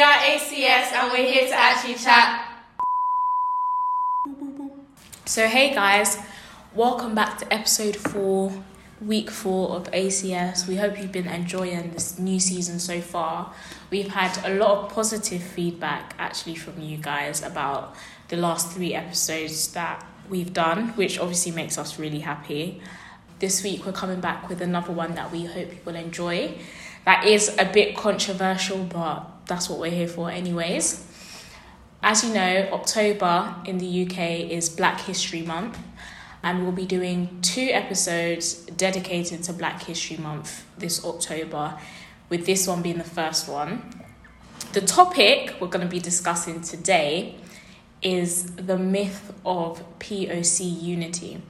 We are ACS and we're here to actually chat. So, hey guys, welcome back to episode four, week four of ACS. We hope you've been enjoying this new season so far. We've had a lot of positive feedback actually from you guys about the last three episodes that we've done, which obviously makes us really happy. This week, we're coming back with another one that we hope you will enjoy. That is a bit controversial, but that's what we're here for, anyways. As you know, October in the UK is Black History Month, and we'll be doing two episodes dedicated to Black History Month this October, with this one being the first one. The topic we're going to be discussing today is the myth of POC unity.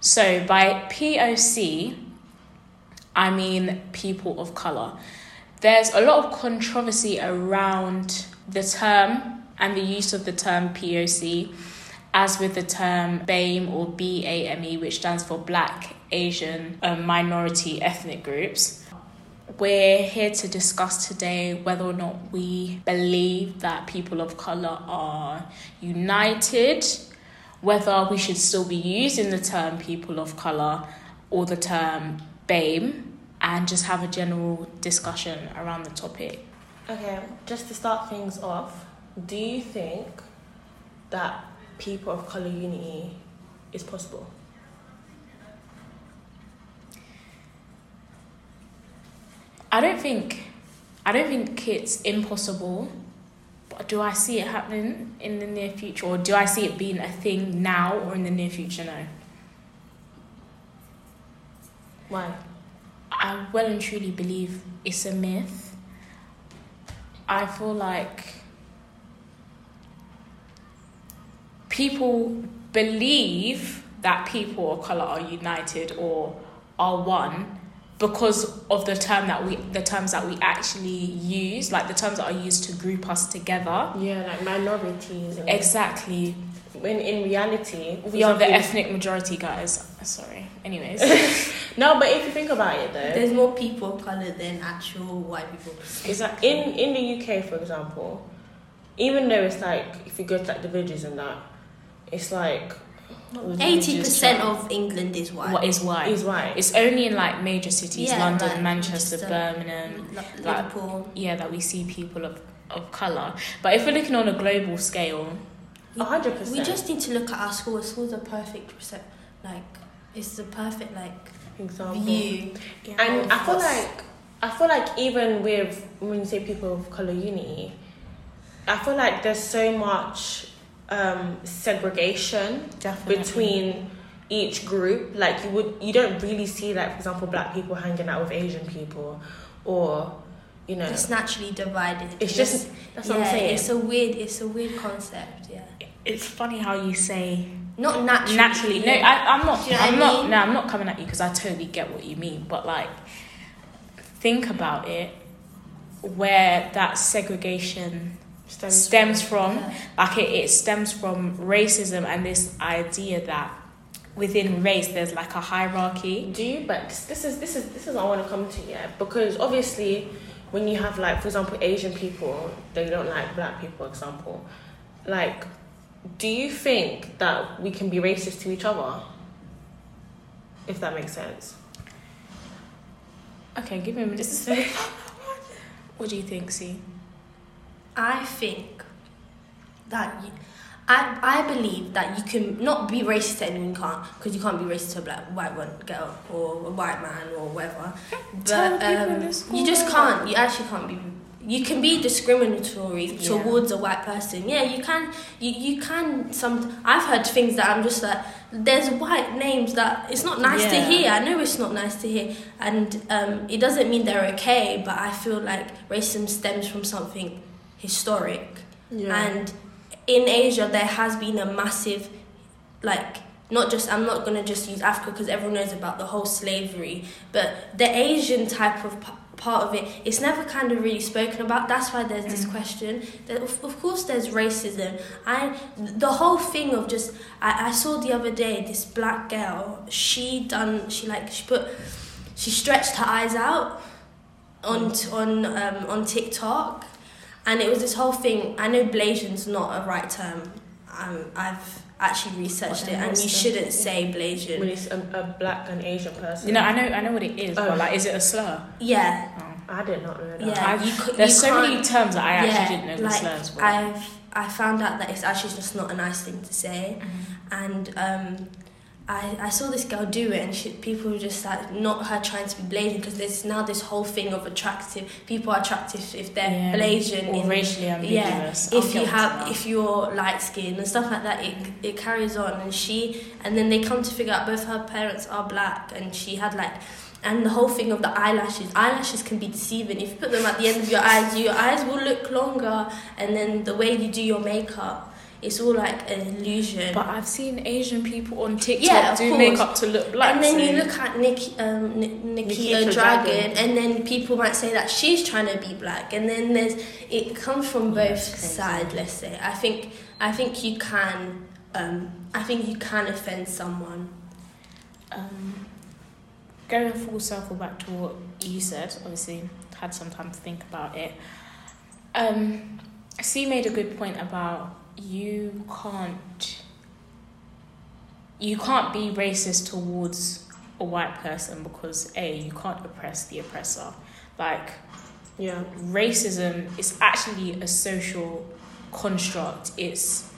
So, by POC, I mean people of colour. There's a lot of controversy around the term and the use of the term POC, as with the term BAME or BAME, which stands for Black, Asian, um, Minority Ethnic Groups. We're here to discuss today whether or not we believe that people of colour are united, whether we should still be using the term people of colour or the term BAME, and just have a general discussion around the topic. Okay, just to start things off, do you think that people of colour unity is possible? I don't think I don't think it's impossible. But do I see it happening in the near future or do I see it being a thing now or in the near future? No. Why? I well and truly believe it's a myth. I feel like people believe that people of color are united or are one because of the term that we the terms that we actually use like the terms that are used to group us together Yeah, like minorities. Exactly when in reality, we are the ethnic majority guys sorry anyways No, but if you think about it though, There's more people of colour than actual white people. is that in in the UK, for example, even though it's like if you go to like the villages and that, it's like Eighty percent of England is white. what is why is white. it's only in like major cities Yeah, london like manchester Manchester, birmingham Li- like- Liverpool. yeah that we see people of, of color but if we're looking on a global scale A hundred percent. We just need to look at our school. Our school's a perfect percent. Like it's the perfect like example. view. And I feel like I feel like even with when you say people of color unity, I feel like there's so much um, segregation definitely between each group. Like you would you don't really see like for example black people hanging out with Asian people, or you know It's naturally divided. it's just that's yeah, what I'm saying. it's a weird. It's a weird concept. Yeah. it's funny how you say Not naturally. naturally no. I, i'm not you know i'm I not mean? no i'm not coming at you because i totally get what you mean but like think about it where that segregation stems from Yeah. like it, it stems from racism and this idea that within race there's like a hierarchy Do you? But this, this is this is this is what I want to come to yeah. Because obviously, when you have like for example Asian people, they don't like black people. Example, like, do you think that we can be racist to each other? If that makes sense. okay give me a minute to say. what do you think see I think that you, I I believe that you can not be racist to anyone you can't because you can't be racist to a black white one girl or a white man or whatever. But um, you just can't. You actually can't be. You can be discriminatory Yeah. towards a white person. Yeah, you can. You you can. Some I've heard things that I'm just like. There's white names that it's not nice to hear. I know it's not nice to hear, and um, it doesn't mean they're okay. But I feel like racism stems from something historic. And in Asia, there has been a massive, like, not just, I'm not going to just use Africa because everyone knows about the whole slavery, but the Asian type of p- part of it, it's never kind of really spoken about. That's why there's this question. That of, of course, there's racism. I, the whole thing of just, I, I saw the other day this black girl, she done, she like, she put, she stretched her eyes out on, on, um, on TikTok and it was this whole thing. I know Blasian's not a right term. Um, I've actually researched it, and you shouldn't say Blasian. When it's a, a black and Asian person. You know, I know, I know what it is, Oh. but like, is it a slur? Yeah, Oh. I did not know that. yeah. I- you cou- There's you so many terms that I actually yeah, didn't know the like, slurs were. I've I found out that it's actually just not a nice thing to say, Mhm. and um, I I saw this girl do it, and she, people were just like not her trying to be Blasian because there's now this whole thing of attractive. People are attractive if they're Yeah. Blasian or in racially ambiguous. I'm if you have if you're light skinned and stuff like that it it carries on and she and then they come to figure out both her parents are black and she had like and the whole thing of the eyelashes eyelashes can be deceiving if you put them at the end of your eyes your eyes will look longer and then the way you do your makeup it's all like an illusion But I've seen Asian people on TikTok Yeah, of do course. makeup to look black. and then so- you look at Nik- um, Ni- Nikita, Nikita Dragun, Dragun. and then people might say that she's trying to be black, and then there's it comes from Yeah, both it's sides. Let's say I think I think you can um, I think you can offend someone. Um, going full circle back to what you said, obviously had some time to think about it. Um, C made a good point about you can't you can't be racist towards a white person because a you can't oppress the oppressor. Like Yeah. racism is actually a social construct. It's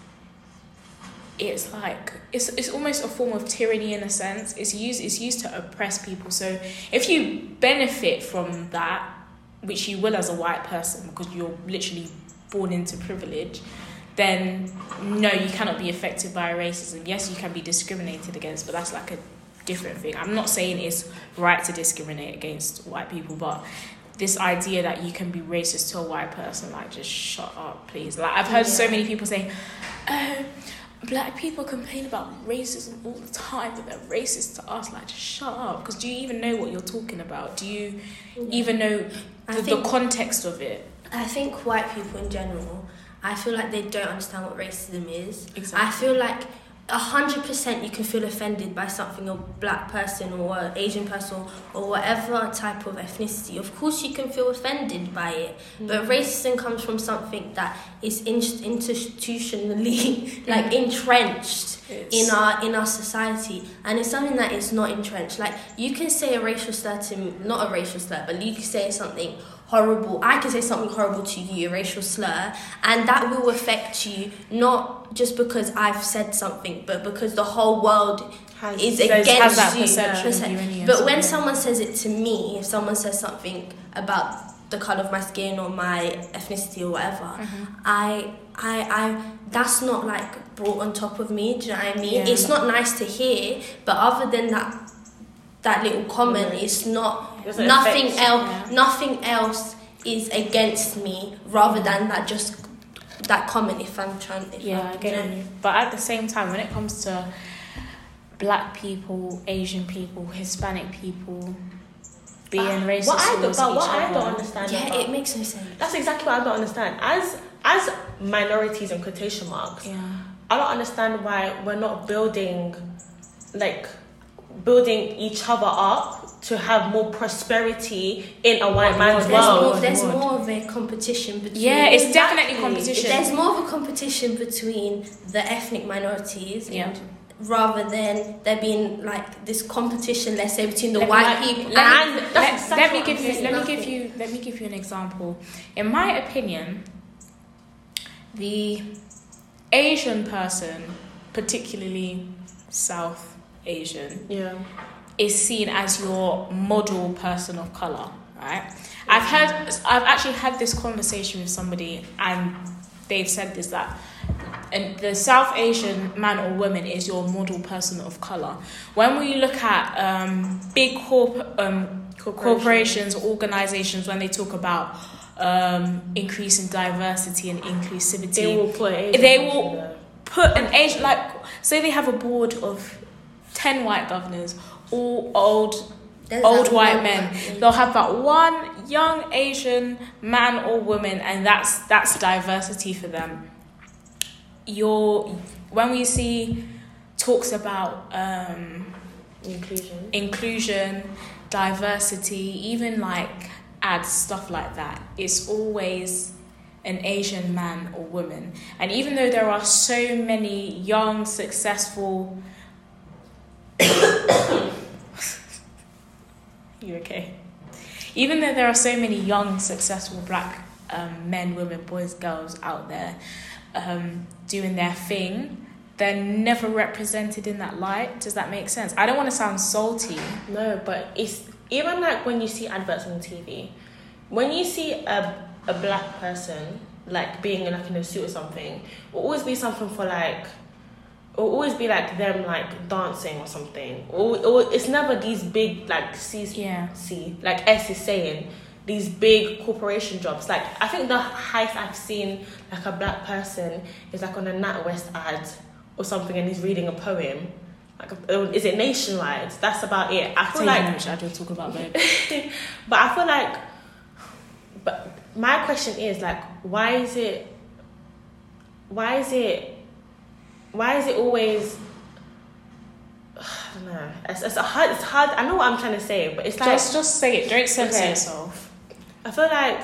it's like it's it's almost a form of tyranny in a sense. It's used it's used to oppress people. So if you benefit from that, which you will as a white person because you're literally born into privilege, then no, you cannot be affected by racism. Yes, you can be discriminated against, but that's like a different thing. I'm not saying it's right to discriminate against white people, but this idea that you can be racist to a white person, like just shut up, please. Like I've heard so many people saying, "Oh, black people complain about racism all the time, but they're racist to us." Like just shut up, because do you even know what you're talking about? Do you even know the, the context of it? I think white people in general, I feel like they don't understand what racism is. Exactly. I feel like a hundred percent you can feel offended by something a black person or an Asian person or whatever type of ethnicity. Of course, you can feel offended by it, but mm. racism comes from something that is in- institutionally like entrenched in our in our society, and it's something that is not entrenched. Like you can say a racial slur to me, not a racial slur, but you can say something horrible. I can say something horrible to you, a racial slur, and that will affect you not just because I've said something, but because the whole world Has, is against you. perception of you But when someone says it to me, if someone says something about the color of my skin or my ethnicity or whatever, Mm-hmm. I, I, I, that's not like brought on top of me. Do you know what I mean? Yeah. It's not nice to hear, but other than that, that little comment, Yeah. it's Doesn't nothing affect- else. yeah. Nothing else is against me, rather than that just that comment. If I'm trying, if Yeah, I'm, I get you. But at the same time, when it comes to black people, Asian people, Hispanic people being Ah, racist what I don't, but what I don't understand Yeah, about it makes no sense. that's exactly what I don't understand. As as minorities in quotation marks, yeah, I don't understand why we're not building like building each other up to have more prosperity in a white man's There's There's, world. more, there's more of a competition between. yeah, it's Exactly. definitely competition. There's more of a competition between the ethnic minorities, Yeah. and rather than there being like this competition, let's say between the Like, white like, people. let And me, let, exactly let me give I'm you saying. let me give you let me give you an example. In my opinion, the Asian person, particularly South Asian, yeah. is seen as your model person of color, right? I've had I've actually had this conversation with somebody and they've said this that and the South Asian man or woman is your model person of color. When we look at um, big corp um, corporations or organizations, when they talk about um, increasing diversity and inclusivity, They will put Asian They will- put an Asian like say they have a board of ten white governors, all old There's old white men. They'll have that one young Asian man or woman, and that's that's diversity for them. Your when we see talks about um, inclusion. inclusion, diversity, even like ads stuff like that, it's always an Asian man or woman. And even though there are so many young, successful. you okay? Even though there are so many young, successful black um, men, women, boys, girls out there um, doing their thing, they're never represented in that light. Does that make sense? I don't want to sound salty. No, but it's even like when you see adverts on TV, when you see a a black person like being in like in a suit or something, will always be something for like it'll always be like them like dancing or something. Or, or it's never these big like C Yeah. C like S is saying these big corporation jobs. Like I think the highest I've seen like a black person is like on a NatWest ad or something, and he's reading a poem. Like, uh, is it Nationwide? That's about it. I feel like much I don't talk about babe. but I feel like, but my question is like, why is it, why is it, why is it always? I don't know. It's, it's a hard. It's hard. I know what I'm trying to say, but it's like just just say it. Don't censor Okay. yourself. I feel like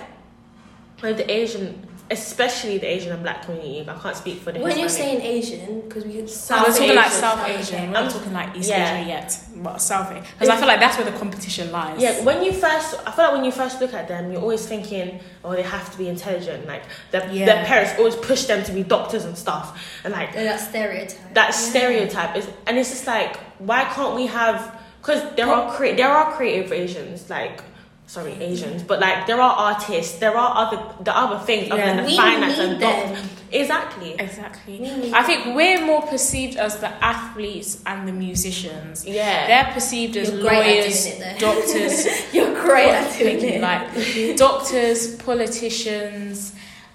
with the Asian, especially the Asian and Black community. I can't speak for the. When you're Hispanic- saying Asian, because we could South we're talking like South South Asian. Asian. We're not talking like East Yeah. Asia yet. But South Asia. Because I feel like that's where the competition lies. Yeah, when you first, I feel like when you first look at them, you're always thinking, oh, they have to be intelligent. Like their, Yeah. their parents always push them to be doctors and stuff, and like that stereotype. that Yeah. stereotype is, and it's just like, why can't we have? Because there are cre- there are creative Asians, like sorry Asians, but like there are artists, there are other the other things other than the We finance need and doc- them. exactly. Exactly. I think we're more perceived as the athletes and the musicians. Yeah, They're perceived as You're lawyers, it, doctors, You're great at doing it. like doctors, politicians,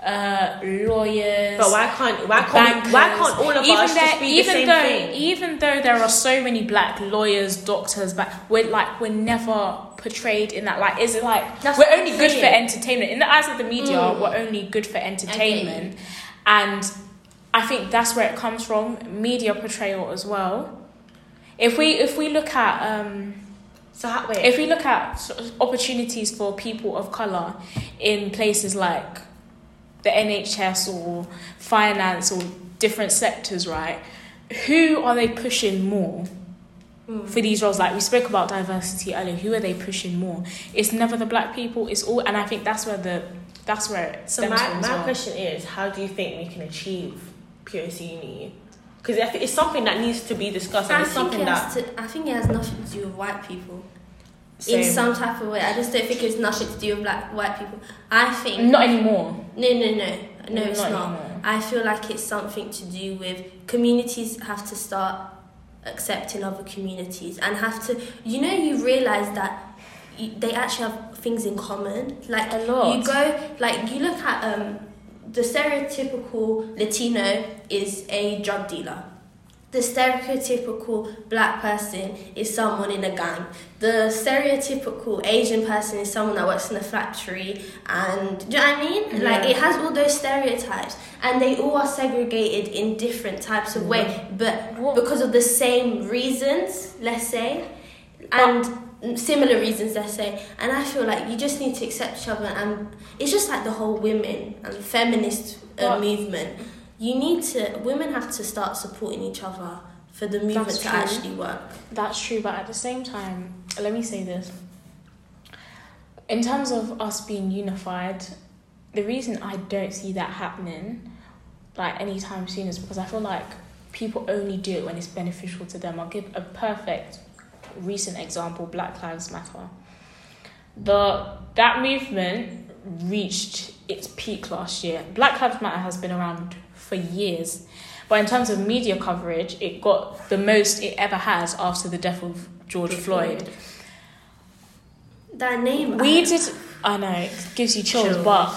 uh, lawyers. but why can't why can't we- why can't all of even us there, just be the even same though, thing? Even though there are so many black lawyers, doctors, but we're like we're never portrayed in that light. Is it like That's we're only good for entertainment? In the eyes of the media, Mm. we're only good for entertainment, and I think that's where it comes from. Media portrayal as well. If we if we look at um, So how, wait, if we look at opportunities for people of color in places like the NHS or finance or different sectors, right? Who are they pushing more Mm. for these roles? Like we spoke about diversity earlier. Who are they pushing more? It's never the black people. It's all, and I think that's where the that's where it So stems my, from my well. question is, how do you think we can achieve POC unity? Because it's something that needs to be discussed, and I it's think, something it that to, I think it has nothing to do with white people Same. in some type of way. I just don't think it's nothing to do with black white people. I think Not anymore. no, no, no, no, it's Not not. I feel like it's something to do with communities have to start accepting other communities and have to. You know, you realize that you, they actually have things in common. Like A lot. you go, like you look at um, the stereotypical Latino is a drug dealer. The stereotypical black person is someone in a gang. The stereotypical Asian person is someone that works in a factory. And do you know what I mean? Like it has all those stereotypes, and they all are segregated in different types of way, but What- because of the same reasons, let's say, and similar reasons, let's say. And I feel like you just need to accept each other, and it's just like the whole women and feminist uh, movement. You need to, women have to start supporting each other for the movement That's to true. actually work. That's true, but at the same time, let me say this. In terms of us being unified, the reason I don't see that happening like anytime soon is because I feel like people only do it when it's beneficial to them. I'll give a perfect recent example, Black Lives Matter. The that movement reached its peak last year. Black Lives Matter has been around for years. But in terms of media coverage, it got the most it ever has after the death of George Floyd. That name. We I- did. I know it gives you chills, Chills. but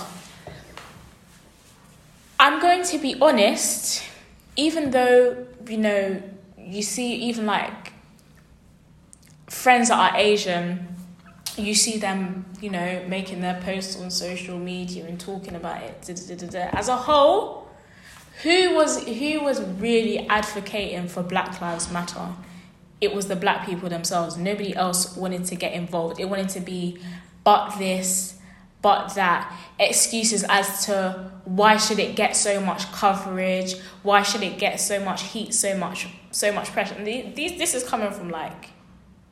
I'm going to be honest. Even though you know, you see, even like friends that are Asian, you see them, you know, making their posts on social media and talking about it. da, da, da, da, da. As a whole, who was who was really advocating for Black Lives Matter? It was the black people themselves. Nobody else wanted to get involved. It wanted to be but this, but that excuses as to why should it get so much coverage, why should it get so much heat, so much so much pressure. And these this is coming from like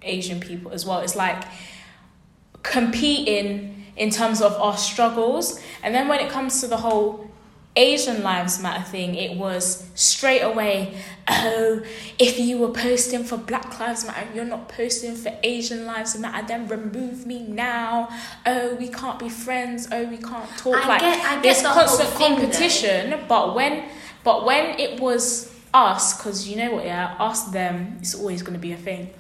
Asian people as well. It's like competing in terms of our struggles, and then when it comes to the whole Asian Lives Matter thing, it was straight away, oh, if you were posting for Black Lives Matter, you're not posting for Asian Lives Matter, then remove me now. Oh, we can't be friends. Oh, we can't talk. I like get- I get there's the constant thing, though. competition. But when, but when it was us, because you know what, yeah, us them, it's always going to be a thing.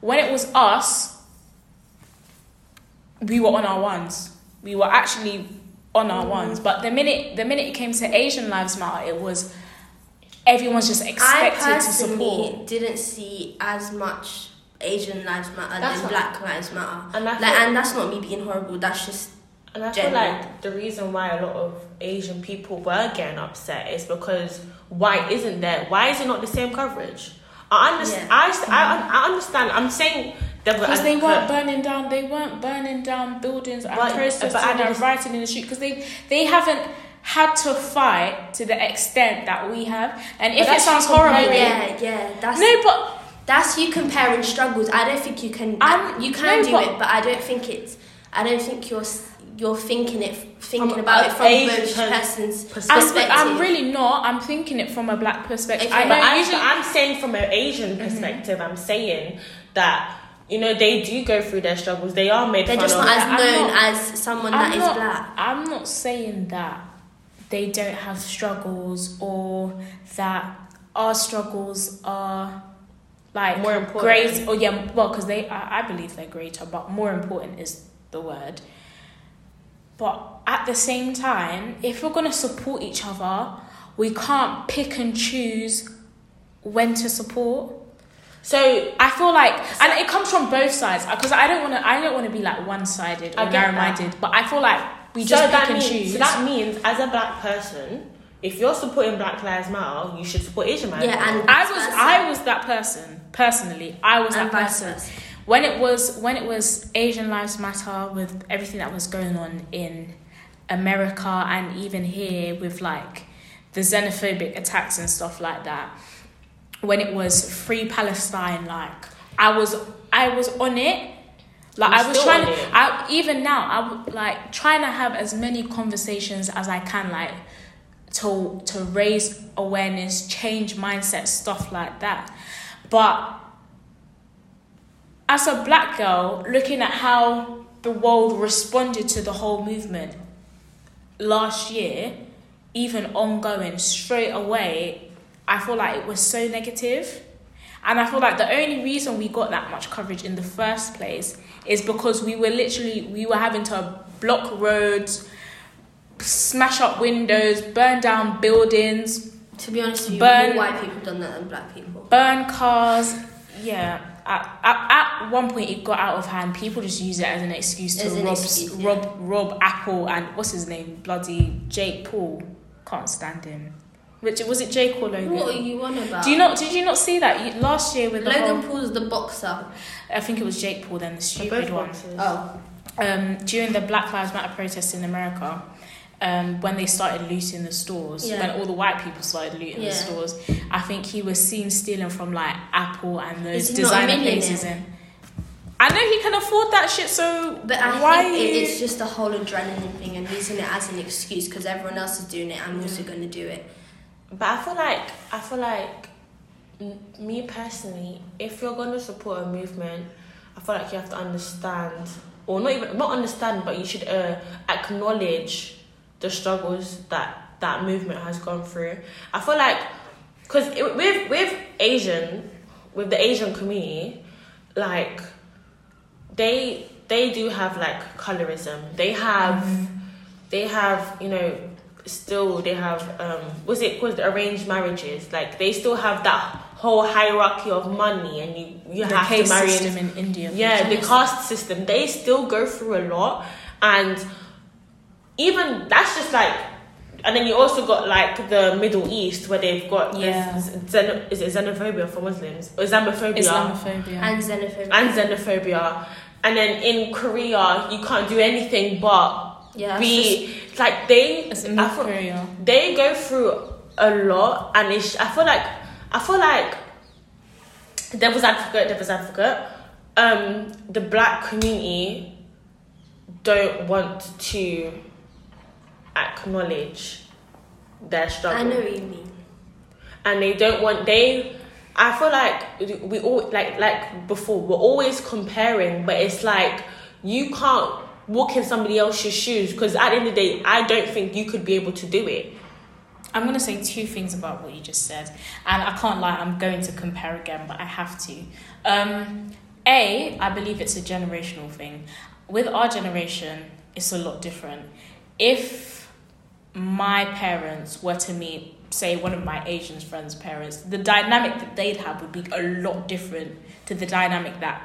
When it was us, we were on our ones. We were actually on our ones. But the minute the minute it came to Asian Lives Matter, it was everyone's just expected to personally support. didn't see as much Asian Lives Matter That's than Black Lives Matter. And I like, and that's not me being horrible. That's just And I feel like the reason why a lot of Asian people were getting upset is because why isn't there? Why is it not the same coverage? I understand. Yeah. I, I, I understand. I'm saying that Because they weren't burning down, they weren't burning down buildings and But- protesting but and just- rioting in the street. Because they they haven't had to fight to the extent that we have. And if it sounds horrible, yeah, yeah. That's no, but that's you comparing struggles. I don't think you can. I'm- you can no, do but- it, but I don't think it's. I don't think you're you're thinking it thinking From about it from Asian both person's I'm, perspective. I'm really not. I'm thinking it from a black perspective. Okay, I But know I'm, usually. I'm saying from an Asian mm-hmm. perspective, I'm saying that you know they do go through their struggles. They are made They're fun just of. not as I'm known not- as someone I'm that is not, black. I'm not saying that they don't have struggles or that our struggles are like More important. great or yeah well because they I, I believe they're greater but more important is the word but at the same time if we're going to support each other we can't pick and choose when to support so I feel like, and it comes from both sides uh, because I don't want to. I don't want to be like one-sided or narrow-minded. But I feel like we so just pick that and means, choose. So that means, as a black person, if you're supporting Black Lives Matter, you should support Asian Lives Yeah, Matter. and- I was. versa. I was that person personally. I was And that person versa. when it was when it was Asian Lives Matter with everything that was going on in America and even here with like the xenophobic attacks and stuff like that. When it was Free Palestine, like I was, I was on it. Like You're I was trying to. I even now I'm like trying to have as many conversations as I can, like to to raise awareness, change mindset, stuff like that. But as a black girl, looking at how the world responded to the whole movement last year, even ongoing straight away, I feel like it was so negative. And I feel like the only reason we got that much coverage in the first place is because we were literally we were having to block roads, smash up windows, burn down buildings, To be honest with you, Burn- more white people done that than black people. burn cars. Yeah, at, at, at one point it got out of hand. People just use it as an excuse to rob, excuse, yeah. rob, rob Apple and what's his name? Bloody Jake Paul. Can't stand him. Which was it? Jake or Logan? What are you on about? Do you not? Did you not see that You- last year with the Logan whole? Paul's the boxer. I think it was Jake Paul then the stupid both one. boxers. Oh, Um, during the Black Lives Matter protests in America, um, when they started looting the stores, Yeah. when all the white people started looting Yeah. the stores, I think he was seen stealing from like Apple and those Is he not a designer places. In I know he can afford that shit, so but I why? think it, it's just the whole adrenaline thing and using it as an excuse because everyone else is doing it. I'm also going to do it. But I feel like I feel like me personally, if you're gonna support a movement, I feel like you have to understand, or not even not understand, but you should uh, acknowledge the struggles that that movement has gone through. I feel like because with with Asian, with the Asian community, like they they do have like colorism. They have they have you know still they have um what's it called arranged marriages like they still have that whole hierarchy of money and you you the have to marry system in India. yeah the caste system they still go through a lot and even that's just like and then you also got like the Middle East where they've got Yeah. xeno, is it xenophobia for Muslims or Islamophobia Islamophobia. And xenophobia. and xenophobia. And then in Korea, you can't do anything but Yeah. we like they North Korea. they go through a lot and it's I feel like I feel like devil's advocate, devil's advocate, um, the black community don't want to acknowledge their struggle I know what you mean. and they don't want they I feel like we all like like before we're always comparing but it's like you can't walk in somebody else's shoes because at the end of the day I don't think you could be able to do it I'm going to say two things about what you just said. And I can't lie, I'm going to compare again, but I have to. Um, a, I believe it's a generational thing. With our generation, it's a lot different. If my parents were to meet, say, one of my Asian friends' parents, the dynamic that they'd have would be a lot different to the dynamic that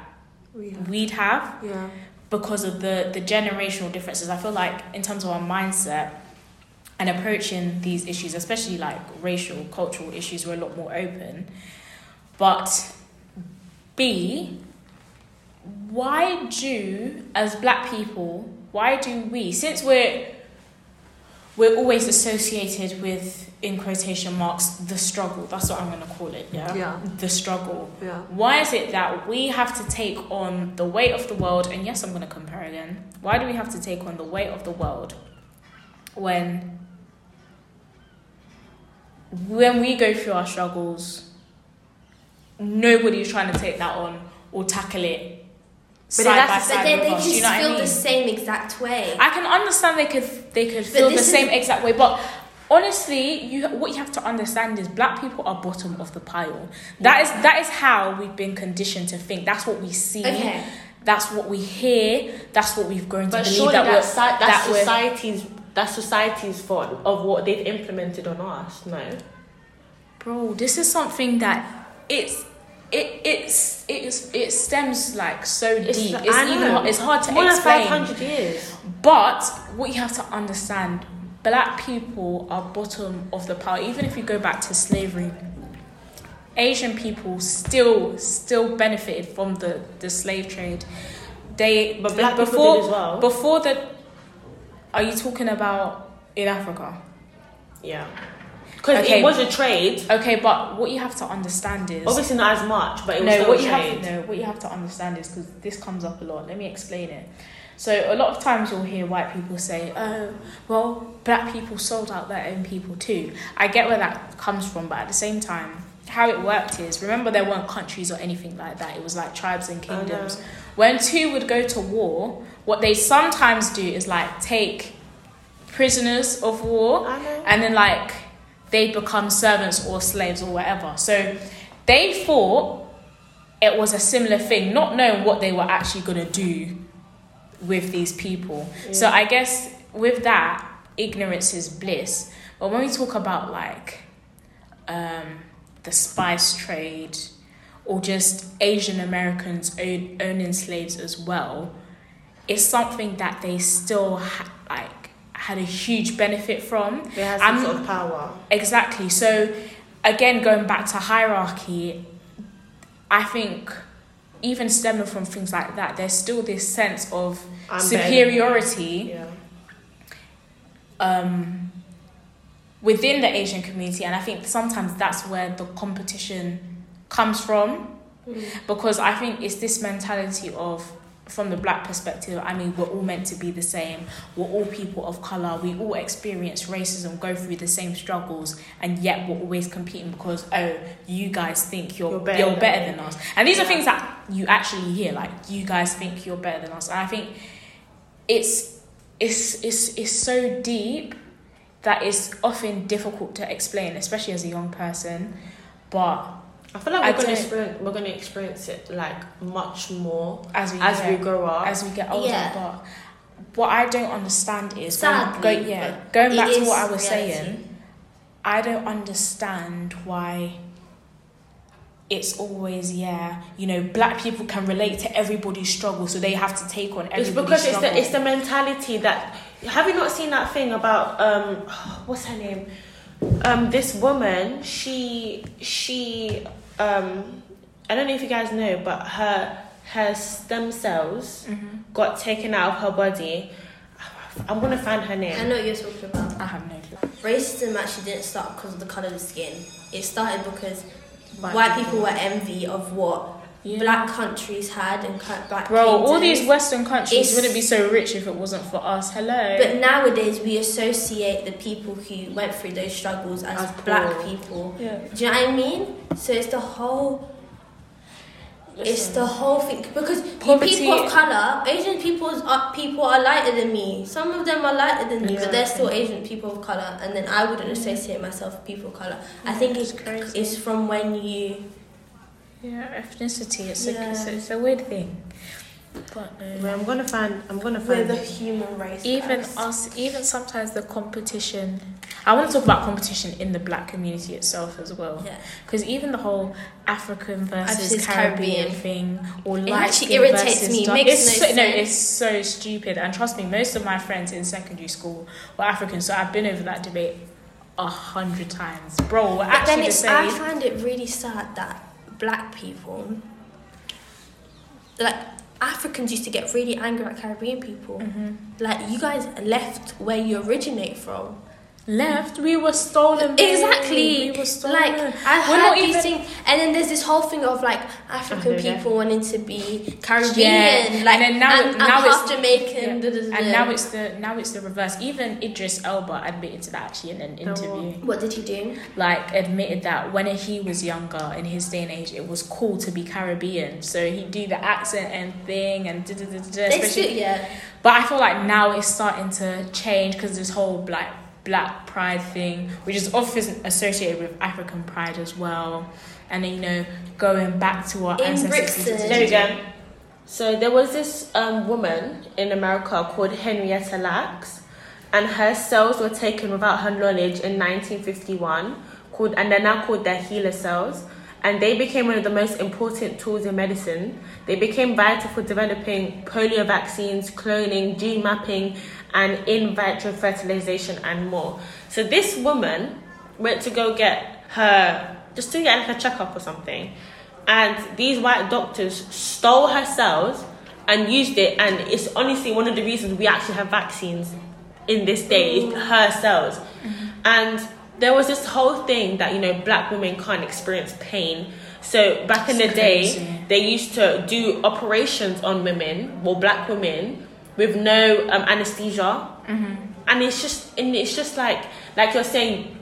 we'd have yeah because of the the generational differences. I feel like in terms of our mindset and approaching these issues, especially like racial, cultural issues, we're a lot more open. But B, why do as black people, why do we, since we're we're always associated with in quotation marks the struggle, that's what I'm gonna call it, yeah? Yeah. The struggle. yeah Why is it that we have to take on the weight of the world? And yes, I'm going to compare again. Why do we have to take on the weight of the world when when we go through our struggles, nobody's trying to take that on or tackle it But side by that's- But side they, they can you know what I feel mean? the same exact way. I can understand they could they could feel the this is- same exact way, but honestly, you what you have to understand is black people are bottom of the pile. That is that is how we've been conditioned to think. That's what we see. Okay. That's what we hear. That's what we've grown to but believe surely that that's, si- that we're- society's that's society's fault of what they've implemented on us no bro. This is something that it's. It it's it's it stems like so deep. I It's even it's hard to more explain. 500 years But what you have to understand, black people are bottom of the pile. Even if you go back to slavery, Asian people still still benefited from the, the slave trade. They But black people did as well. before the. Are you talking about in Africa? yeah because Okay. it was a trade Okay, but what you have to understand is obviously not as much but it was no, what a you trade have no, what you have to understand is because this comes up a lot. Let me explain it. So a lot of times you'll hear white people say, "Oh, well, black people sold out their own people too." I get where that comes from, but at the same time, how it worked is remember there weren't countries or anything like that. It was like tribes and I know. kingdoms. When two would go to war, what they sometimes do is like take prisoners of war I know. and then like they become servants or slaves or whatever. So they thought it was a similar thing, not knowing what they were actually gonna do with these people. So I guess with that, ignorance is bliss. But when we talk about like um, the spice trade or just Asian Americans own, owning slaves as well, it's something that they still ha- like had a huge benefit from. they had some sort of power Exactly. So, again, going back to hierarchy, I think even stemming from things like that, there's still this sense of I'm better than you. superiority yeah um, within the Asian community, and I think sometimes that's where the competition comes from, because I think it's this mentality of. From the black perspective, I mean, we're all meant to be the same. We're all people of color. We all experience racism, go through the same struggles, and yet we're always competing because oh, you guys think you're You're you're better better, than than us. And these are things that you actually hear, like you guys think you're better than us. And I think it's it's it's it's so deep that it's often difficult to explain, especially as a young person. But I feel like we're gonna experience we're gonna experience it like much more as we as get, we grow up. as we get older, Yeah. but what I don't understand is Sadly, going, go, yeah, going back to what I was reality. saying. I don't understand why it's always yeah, you know, black people can relate to everybody's struggle, so they have to take on everybody's it's because it's the it's the mentality that have you not seen that thing about um what's her name um this woman she she um I don't know if you guys know but her her stem cells Mhm. got taken out of her body I I'm gonna find her name. I know what you're talking about. I have no clue. Racism actually didn't start because of the colour of the skin. It started because white, people were envy of what Yeah. black countries had and black Bro, all these Western countries It's- wouldn't be so rich if it wasn't for us. Hello. But nowadays we associate the people who went through those struggles as, As black poor. people. yeah. Do you know what I mean? So it's the whole it's the whole thing because people of color, Asian people's are, people are lighter than me. Some of them are lighter than me, but they're still Asian people of color, and then I wouldn't associate myself with people of color. I think it's it's from when you Yeah, ethnicity. It's, a, it's, a, it's a weird thing. But um, I'm gonna find. I'm gonna we're find. the human race. even guys. us, even sometimes the competition. I want to talk about competition in the black community itself as well. Yeah. Because even the whole African versus Caribbean, Caribbean. thing, or It light actually irritates me, dark- makes it's no so, no, it's so stupid. And trust me, most of my friends in secondary school were African, so I've been over that debate a hundred times, bro. We're But then actually the it's, same. I find it really sad that black people, like Africans, used to get really angry at Caribbean people. Mhm. Like you guys left where you originate from. Left, we were stolen. babe. Exactly. we were stolen. Like I We're heard not these even- things, and then there's this whole thing of like African Oh, yeah. people wanting to be Caribbean, Yeah, like and now- and, now and it's- Jamaican. Yeah. da, da, da, And now it's the now it's the reverse. Even Idris Elba admitted to that actually in an interview. what did he do? Like admitted that when he was younger in his day and age, it was cool to be Caribbean. So he'd do the accent and thing and da, da, da, da, da, They especially. still, yeah. But I feel like now it's starting to change because this whole like black pride thing, which is often associated with African pride as well, and then you know going back to our In ancestors. Brixton. There we go. So there was this um, woman in America called Henrietta Lacks, and her cells were taken without her knowledge in 1951, called and they're now called their HeLa cells, and they became one of the most important tools in medicine. They became vital for developing polio vaccines, cloning, gene mapping, and in vitro fertilization and more. So this woman went to go get her just to get like a checkup or something. And these white doctors stole her cells and used it and it's honestly one of the reasons we actually have vaccines in this day is her cells. Mm-hmm. And there was this whole thing that you know black women can't experience pain. So back in the day they used to do operations on women or black women with no um, anesthesia. And it's just and it's just like like you're saying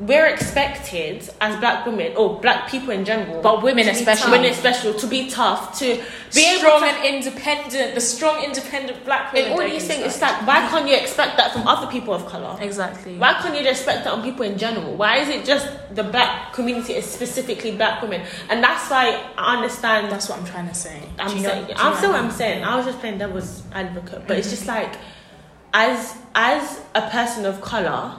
we're expected as black women or black people in general But women especially. women especially to be tough to be strong to and independent, the strong independent black women. and all these things that. it's like why can't you expect that from other people of color Exactly. why can't you just expect that on people in general why is it just the black community is specifically black women and that's why i understand That's what I'm trying to say. I'm know- saying, you I'm know still what I'm saying. I was just playing devil's advocate, but it's just mm-hmm. like, as as a person of color,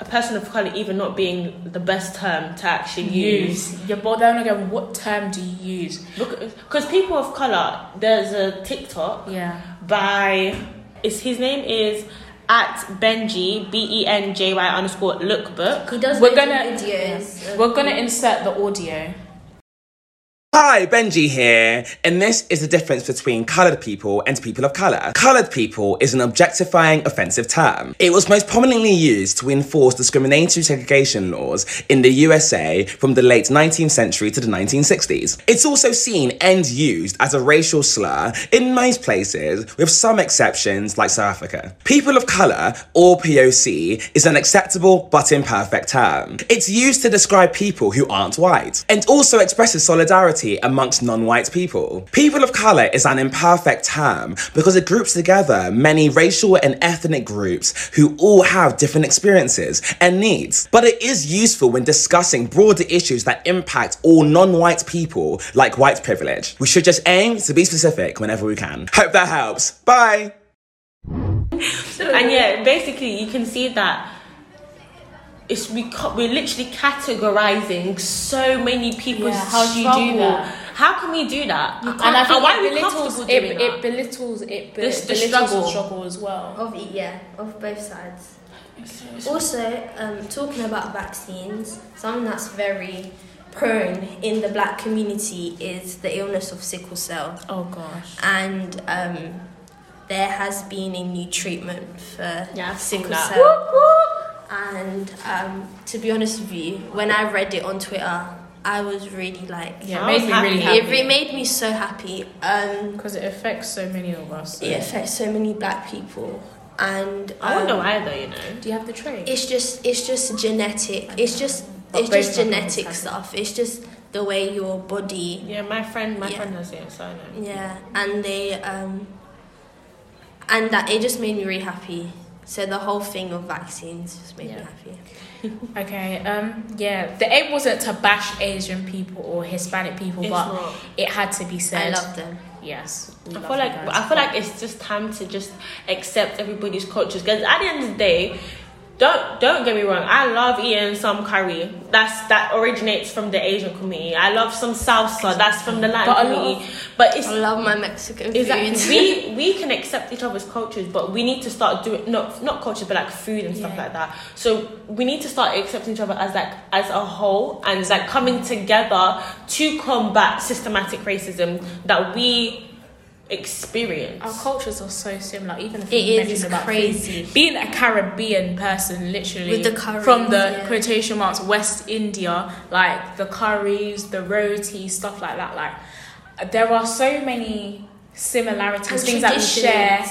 a person of color, even not being the best term to actually use, use. Yeah, but then again, what term do you use? because people of color, there's a TikTok Yeah. by, is his name is at Benji B E N J Y underscore lookbook. He does We're We're gonna- videos. We're gonna insert the audio. Hi, Benji here, and this is the difference between coloured people and people of colour. Coloured people is an objectifying offensive term. It was most prominently used to enforce discriminatory segregation laws in the USA from the late 19th century to the 1960s. It's also seen and used as a racial slur in most places, with some exceptions like South Africa. People of colour, or POC, is an acceptable but imperfect term. It's used to describe people who aren't white, and also expresses solidarity amongst non-white people. People of colour is an imperfect term because it groups together many racial and ethnic groups who all have different experiences and needs. But it is useful when discussing broader issues that impact all non-white people, like white privilege. We should just aim to be specific whenever we can. Hope that helps. Bye! and yeah, basically you can see that it's we we're literally categorizing so many people's Yeah, how do you do struggle. that? How can we do that? And I think why it we belittles comfortable it, it belittles it be- This- the belittles struggle. the struggle as well. Of e- yeah, of both sides. Also, um, talking about vaccines, something that's very prone in the black community is the illness of sickle cell. Oh gosh. And um, there has been a new treatment for Yeah, I've seen sickle that. And um, to be honest with you, when I read it on Twitter, I was really like, Yeah, it made me really happy. it re- made me so happy. Um, Because it affects so many of us. so- it affects so many black people, and I wonder um, why though. You know. Do you have the tray? It's just it's just genetic. It's just But it's just genetic stuff. It's just the way your body Yeah, my friend, my Yeah. friend has it, so I know. Yeah, and they um, and that it just made me really happy. So the whole thing of vaccines just made me happy. Okay, um, yeah, the aim wasn't to bash Asian people or Hispanic people, It's but not. it had to be said. I love them. Yes, I feel like guys. I feel like it's just time to just accept everybody's cultures. Because at the end of the day, don't don't get me wrong. I love eating some curry. That's that originates from the Asian community. I love some salsa. That's from the Latin But community. But it's I love my Mexican Exactly. food. we we can accept each other's cultures, but we need to start doing not not culture, but like food and stuff Yeah. like that. So we need to start accepting each other as like as a whole and like coming together to combat systematic racism that we experience. Our cultures are so similar. Even if It you is, about crazy. food. being a Caribbean person, literally the curries, from the yeah. quotation marks West India, like the curries, the roti, stuff like that. Like there are so many similarities, And things that we share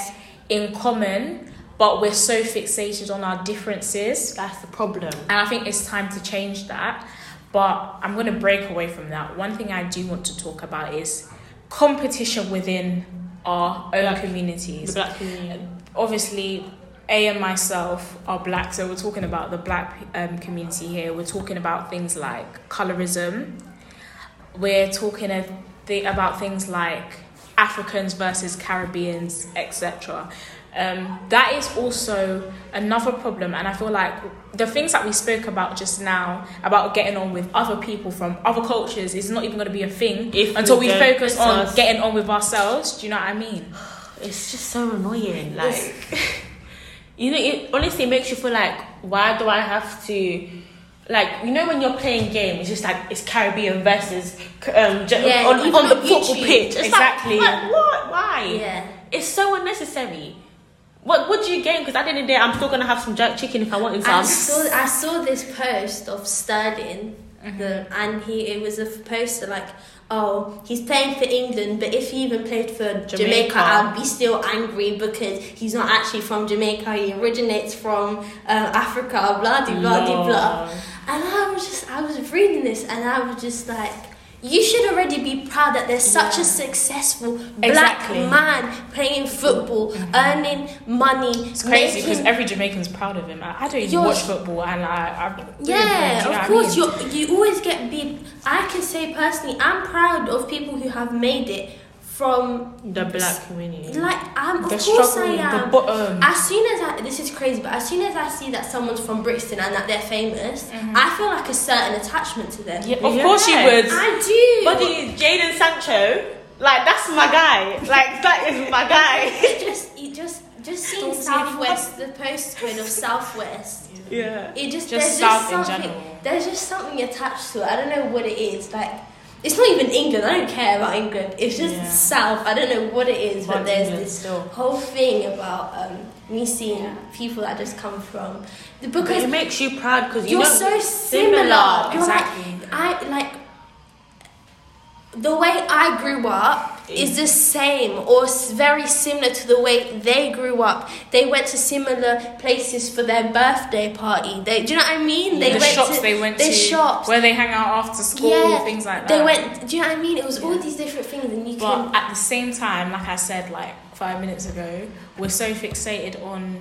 in common, but we're so fixated on our differences. That's the problem. And I think it's time to change that. But I'm going to break away from that. One thing I do want to talk about is competition within our own Black- communities. The black community. Obviously, A and myself are black, so we're talking about the black um, community here. We're talking about things like colorism. We're talking a th- about things like Africans versus Caribbeans, etc. Um, that is also another problem, and I feel like the things that we spoke about just now about getting on with other people from other cultures is not even going to be a thing If until we we focus on us- getting on with ourselves. Do you know what I mean? It's just so annoying. Like, you know, it honestly makes you feel like, why do I have to? Like, you know, when you're playing games, it's just like it's Caribbean versus um, Yeah, on, on the football pitch. It's Exactly. Like, what? what? Why? Yeah. It's so unnecessary. What What do you gain? Because at the end of the day, I'm still gonna have some jerk chicken if I wanted I some. saw I saw this post of Sterling, the, and he it was a post like, oh, he's playing for England, but if he even played for Jamaica, Jamaica. I'd be still angry because he's not actually from Jamaica. He originates from uh, Africa. Blah de blah de blah. And I was just I was reading this, and I was just like. You should already be proud that there's such a successful black Exactly. man playing football, earning money. It's crazy because every Jamaican's proud of him. I, I don't even watch football, and I, I really don't, do you know Yeah, of I course. mean? You you always get big. I can say personally, I'm proud of people who have made it from The black community. like I'm. Of the course, struggle, I the am. bottom. Um, as soon as I, this is crazy, but as soon as I see that someone's from Brixton and that they're famous, mm-hmm. I feel like a certain attachment to them. yeah, of Yeah. course you would. I do. But the Jadon Sancho, like that's my guy. Like that is my guy. it just, it just, just seeing Southwest, the postcode of Southwest. yeah. It just, Just there's just in something. There's just something attached to it. I don't know what it is. Like it's not even England. I don't care about England. It's just Yeah. South. I don't know what it is, but, But there's England this still. whole thing about um, me seeing Yeah. people that just come from But because it makes you proud because you you're know so similar. You're Exactly. Like, I like the way I grew up is the same or very similar to the way they grew up. They went to similar places for their birthday party. They, do you know what I mean? They the went shops to, they went to, shops. where they hang out after school, yeah, things like that. They went. Do you know what I mean? It was all these different things, and you But can. at the same time, like I said, like five minutes ago, we're so fixated on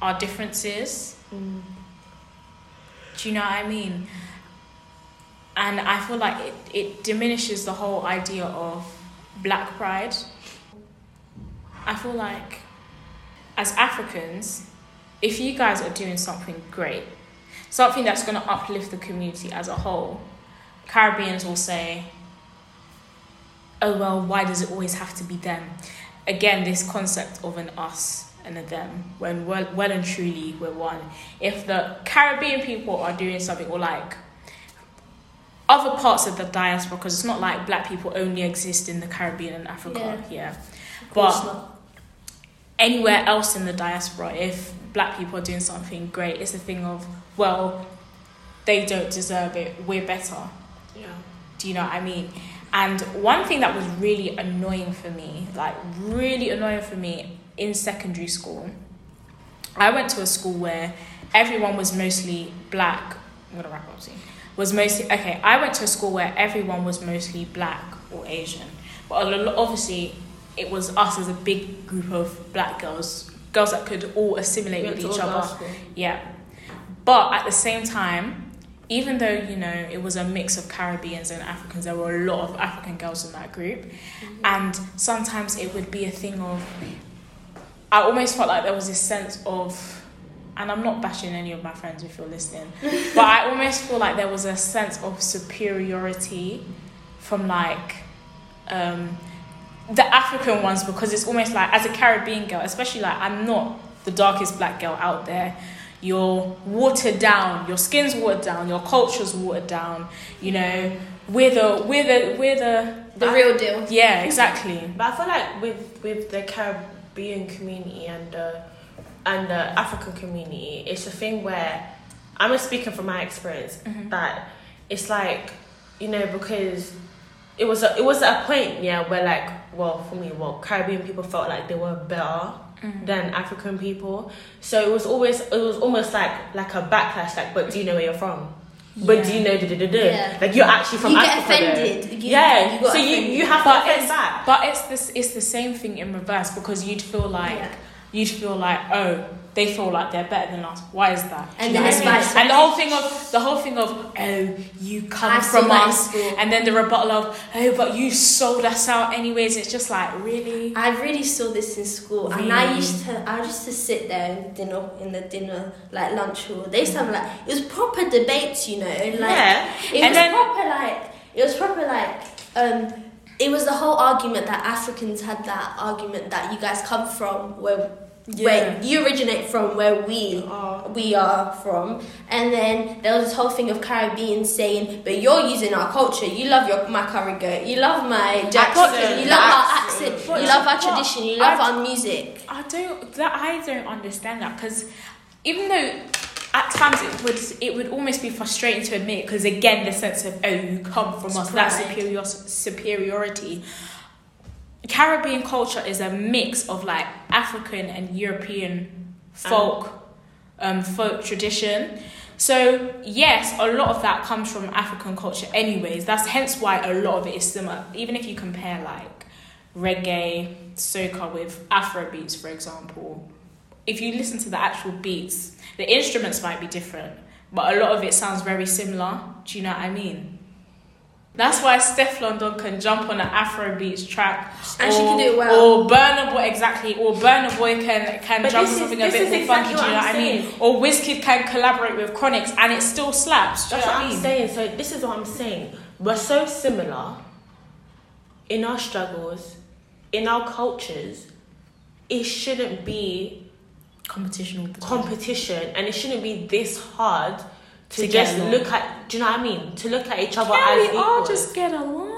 our differences. Mm. Do you know what I mean? And I feel like it, it diminishes the whole idea of black pride. I feel like as Africans, if you guys are doing something great, something that's going to uplift the community as a whole, Caribbeans will say, oh well, why does it always have to be them? Again, this concept of an us and a them, when well, well and truly we're one. If the Caribbean people are doing something, or like other parts of the diaspora, because it's not like black people only exist in the Caribbean and Africa, yeah. Course But anywhere else in the diaspora, if black people are doing something great, it's a thing of, well, they don't deserve it, we're better. Yeah. Do you know what I mean? And one thing that was really annoying for me, like really annoying for me in secondary school, I went to a school where everyone was mostly black. I'm gonna wrap up soon. Was mostly okay. I went to a school where everyone was mostly black or Asian, but obviously it was us as a big group of black girls, girls that could all assimilate We with each other. Yeah. But at the same time, even though, you know, it was a mix of Caribbeans and Africans, there were a lot of African girls in that group. And sometimes it would be a thing of, I almost felt like there was this sense of, and I'm not bashing any of my friends if you're listening, but I almost feel like there was a sense of superiority from like, um, the African ones because it's almost like as a Caribbean girl, especially like I'm not the darkest black girl out there. You're watered down, your skin's watered down, your culture's watered down. You know, we're the we're the we're the The real deal. yeah exactly. But I feel like with with the Caribbean community and the and the African community, it's a thing where I'm just speaking from my experience mm-hmm. that it's like you know because it was a it was a point yeah where like well for me well Caribbean people felt like they were better mm-hmm. than African people, so it was always it was almost like like a backlash like but do you know where you're from? But do you know da, da, da, da? Yeah. like you're actually from You Africa though. offended. You- yeah, you so you offended. you have But to offend back. but it's this it's the same thing in reverse because you'd feel like Yeah. You'd feel like oh they feel like they're better than us. Why is that? And then it's I mean? vice and the whole thing of the whole thing of oh you come I from us and then the rebuttal of oh but you sold us out anyways. It's just like really. I really saw this in school, and I used to, I used to sit there in the dinner, in the dinner like lunch hall. They used to have like it was proper debates, you know, like Yeah. it And was then- proper like it was proper like um, it was the whole argument that Africans had that argument that you guys come from where. Where you originate from, where we Oh. we are from, and then there was this whole thing of Caribbean saying, "But you're using our culture. You love your my curry goat. You love my jack Accent. You love our accent. accent. But- you love our tradition. You love I- our music." I don't that I don't understand that because even though at times it would it would almost be frustrating to admit because again the sense of oh you come from us that superior superiority. Caribbean culture is a mix of like African and European folk um, folk tradition. So yes, a lot of that comes from African culture anyways. That's hence why a lot of it is similar. Even if you compare like reggae, soca with Afro beats, for example, if you listen to the actual beats, the instruments might be different, but a lot of it sounds very similar. Do you know what I mean? That's why Stefflon Don can jump on an Afro beats track, And she can do it well. Or Burna Boy exactly, or Burna Boy can can But jump is- something a bit more exactly funky. Do you know what I mean? Or Wizkid can collaborate with Chronixx, and it still slaps. That's what what I I'm mean? saying. So this is what I'm saying. We're so similar in our struggles, in our cultures. It shouldn't be Competition. all the time. competition, and it shouldn't be this hard to, To just look at. Do you know what I mean? To look at each other Can as we all just get along?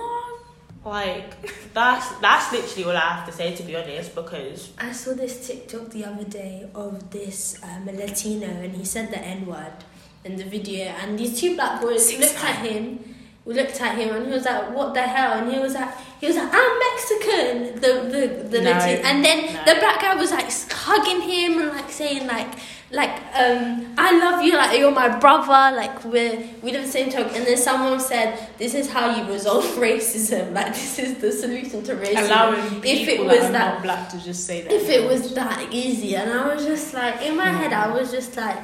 Like that's that's literally all I have to say to be honest. Because I saw this TikTok the other day of this um, Latino, and he said the N word in the video, and these two black boys Six looked at him. We looked at him, and he was like, "What the hell?" And he was like, "He was like, I'm Mexican." The the the No, and then no. the black guy was like hugging him and like saying like like um I love you, like you're my brother, like we're we live the same talk. And then someone said, "This is how you resolve racism. Like this is the solution to racism." Allowing if it was that not black to just say that. if it was that easy and i was just like in my head i was just like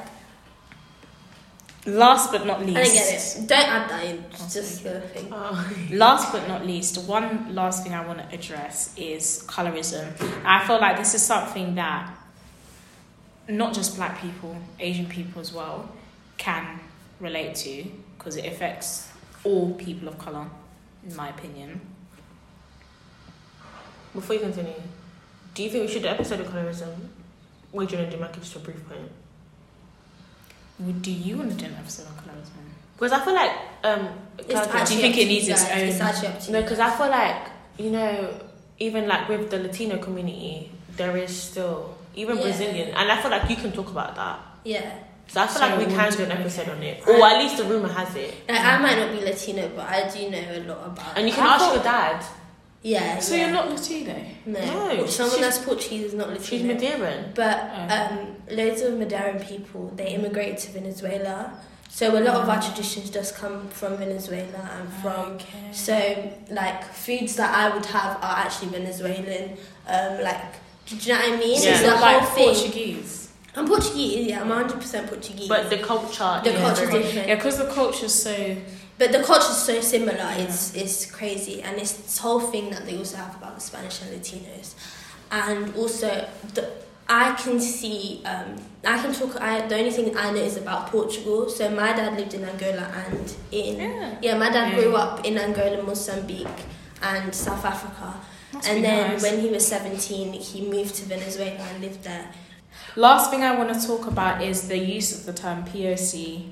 Last but not least. i didn't get it don't add that in it's just the thing uh, Last but not least, one last thing I want to address is colorism. I feel like this is something that not just black people, Asian people as well, can relate to because it affects all people of color, in my opinion. before you continue, do you think we should do an episode of colorism? Or do you want to do my just a brief point? Would do you want to do an episode on colorism? Because I feel like um, It's Claudia- actually think it needs you its guys. it's own- actually up to No, because I feel like you know, even like with the Latino community, there is still even Yeah. Brazilian, and I feel like you can talk about that. Yeah. So I feel So like we can do do an it. episode on it, or at least the rumor has it. Like, I might not be Latino, but I do know a lot about. And you can I ask thought- your dad. Yeah. So yeah. you're not Latino? No. No, Someone that's Portuguese is not Latino. She's. Madeiran. But Oh. um, loads of Madeiran people they immigrated to Venezuela, so a lot of our traditions just come from Venezuela and from. Okay. So like foods that I would have are actually Venezuelan. Um, like do you know what I mean? Yeah. It's the like whole thing. Portuguese. I'm Portuguese. Yeah, I'm 100 percent Portuguese. But the culture, The culture's very- different. Yeah, because the culture's so. But the culture is so similar. It's it's crazy, and it's this whole thing that they also have about the Spanish and Latinos, and also the. I can see. Um, I can talk. I the only thing I know is about Portugal. So my dad lived in Angola and in Yeah. my dad Yeah. grew up in Angola, Mozambique, and South Africa. Must and then nice. when he was seventeen, he moved to Venezuela and lived there. Last thing I want to talk about is the use of the term POC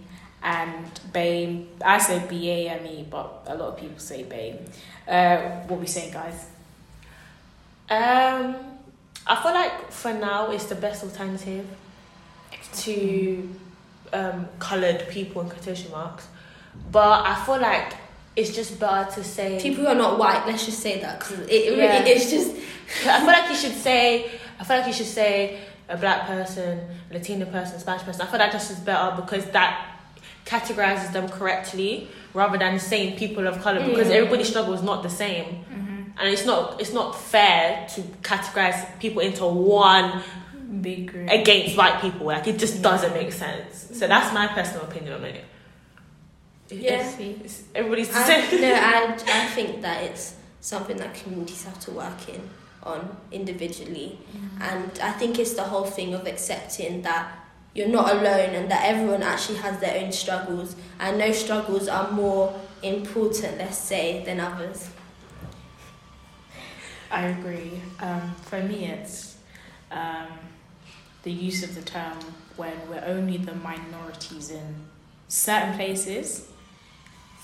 and BAME. I say BAME, but a lot of people say BAME. Uh, what we saying, guys? Um, I feel like for now it's the best alternative to um, coloured people in quotation marks, but I feel like it's just better to say. People who are not white, let's just say that because it, it Yeah. really is just. I feel like you should say. I feel like you should say a black person, Latina person, Spanish person. I feel that just is better because that categorizes them correctly rather than saying people of color mm. because Mm. everybody's struggle is not the same. Mm-hmm. And it's not it's not fair to categorize people into one Big group. against white people. Like it just doesn't make sense. So mm-hmm. that's my personal opinion on it. Yeah. It's, it's, everybody's the I, same. no, I, I think that it's something that communities have to work in on individually, mm. and I think it's the whole thing of accepting that you're not alone and that everyone actually has their own struggles, and no struggles are more important, let's say, than others. I agree. Um, for me, it's um, the use of the term when we're only the minorities in certain places.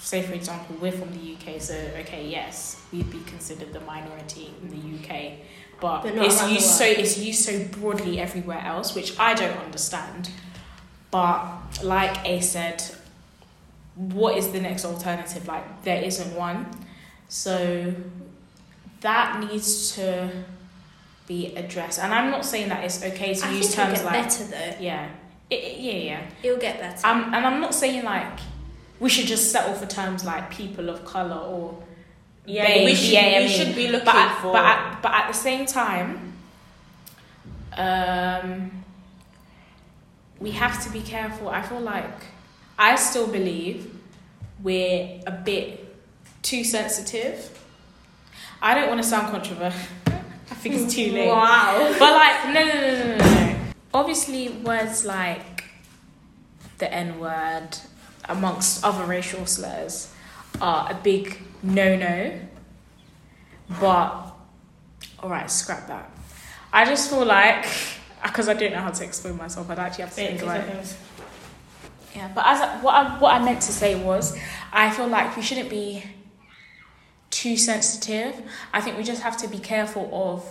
Say, for example, we're from the UK, so okay, yes, we'd be considered the minority in the UK, but, But it's used so it's used so broadly everywhere else, which I don't understand. But like A said, what is the next alternative? Like there isn't one, so that needs to be addressed. And I'm not saying that it's okay to I use terms get like better though. yeah, it, it- yeah, yeah. It'll get better. Um, and I'm not saying like we should just settle for terms like people of color or Yeah, BAME, we should yeah, we mean, should be looking but at, for but at, but at the same time, um, we have to be careful. I feel like I still believe we're a bit too sensitive. I don't want to sound controversial. I think it's too late. Wow. But like, no, no, no, no, no, no. Obviously, words like the N word, amongst other racial slurs, are a big no-no. But all right, scrap that. I just feel like because I don't know how to explain myself, I'd actually have to think about it. Yeah, but as what I, what I meant to say was, I feel like we shouldn't be too sensitive. I think we just have to be careful of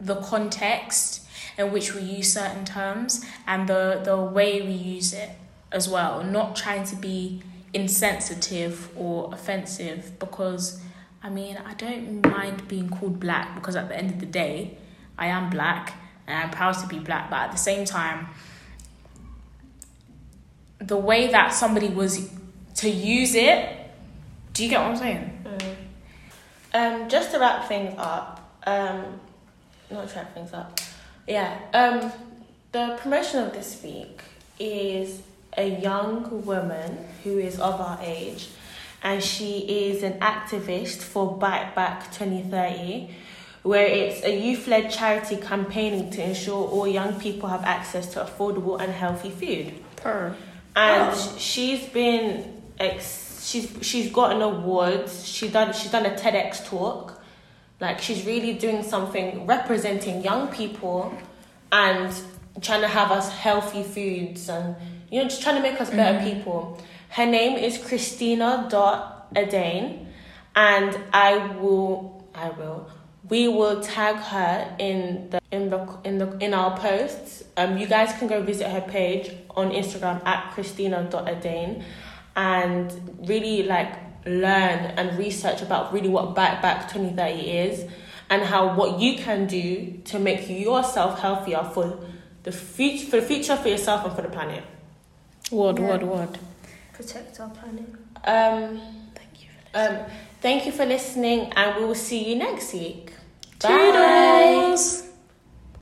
the context in which we use certain terms and the the way we use it as well. Not trying to be insensitive or offensive because I mean I don't mind being called black because at the end of the day I am black and I'm proud to be black, but at the same time the way that somebody was to use it. Do you get what I'm saying? Um, just to wrap things up, um, not to wrap things up, yeah. Um, the promotion of this week is a young woman who is of our age, and she is an activist for Bite Back 2030, where it's a youth-led charity campaigning to ensure all young people have access to affordable and healthy food Per. and Oh. she's been ex- she's she's gotten awards. She done she's done a TEDx talk. Like she's really doing something representing young people and trying to have us healthy foods and you know just trying to make us better people. Her name is Christina dot Adane and I will I will we will tag her in the in the in the in our posts. Um, you guys can go visit her page on Instagram at Christina.adane and really like learn and research about really what Bite Back 2030 is and how what you can do to make yourself healthier for the future for the future for yourself and for the planet. Word, Yeah. word, word. Protect our planet. Um, Thank you. um, thank you for listening, and we will see you next week. Toodles.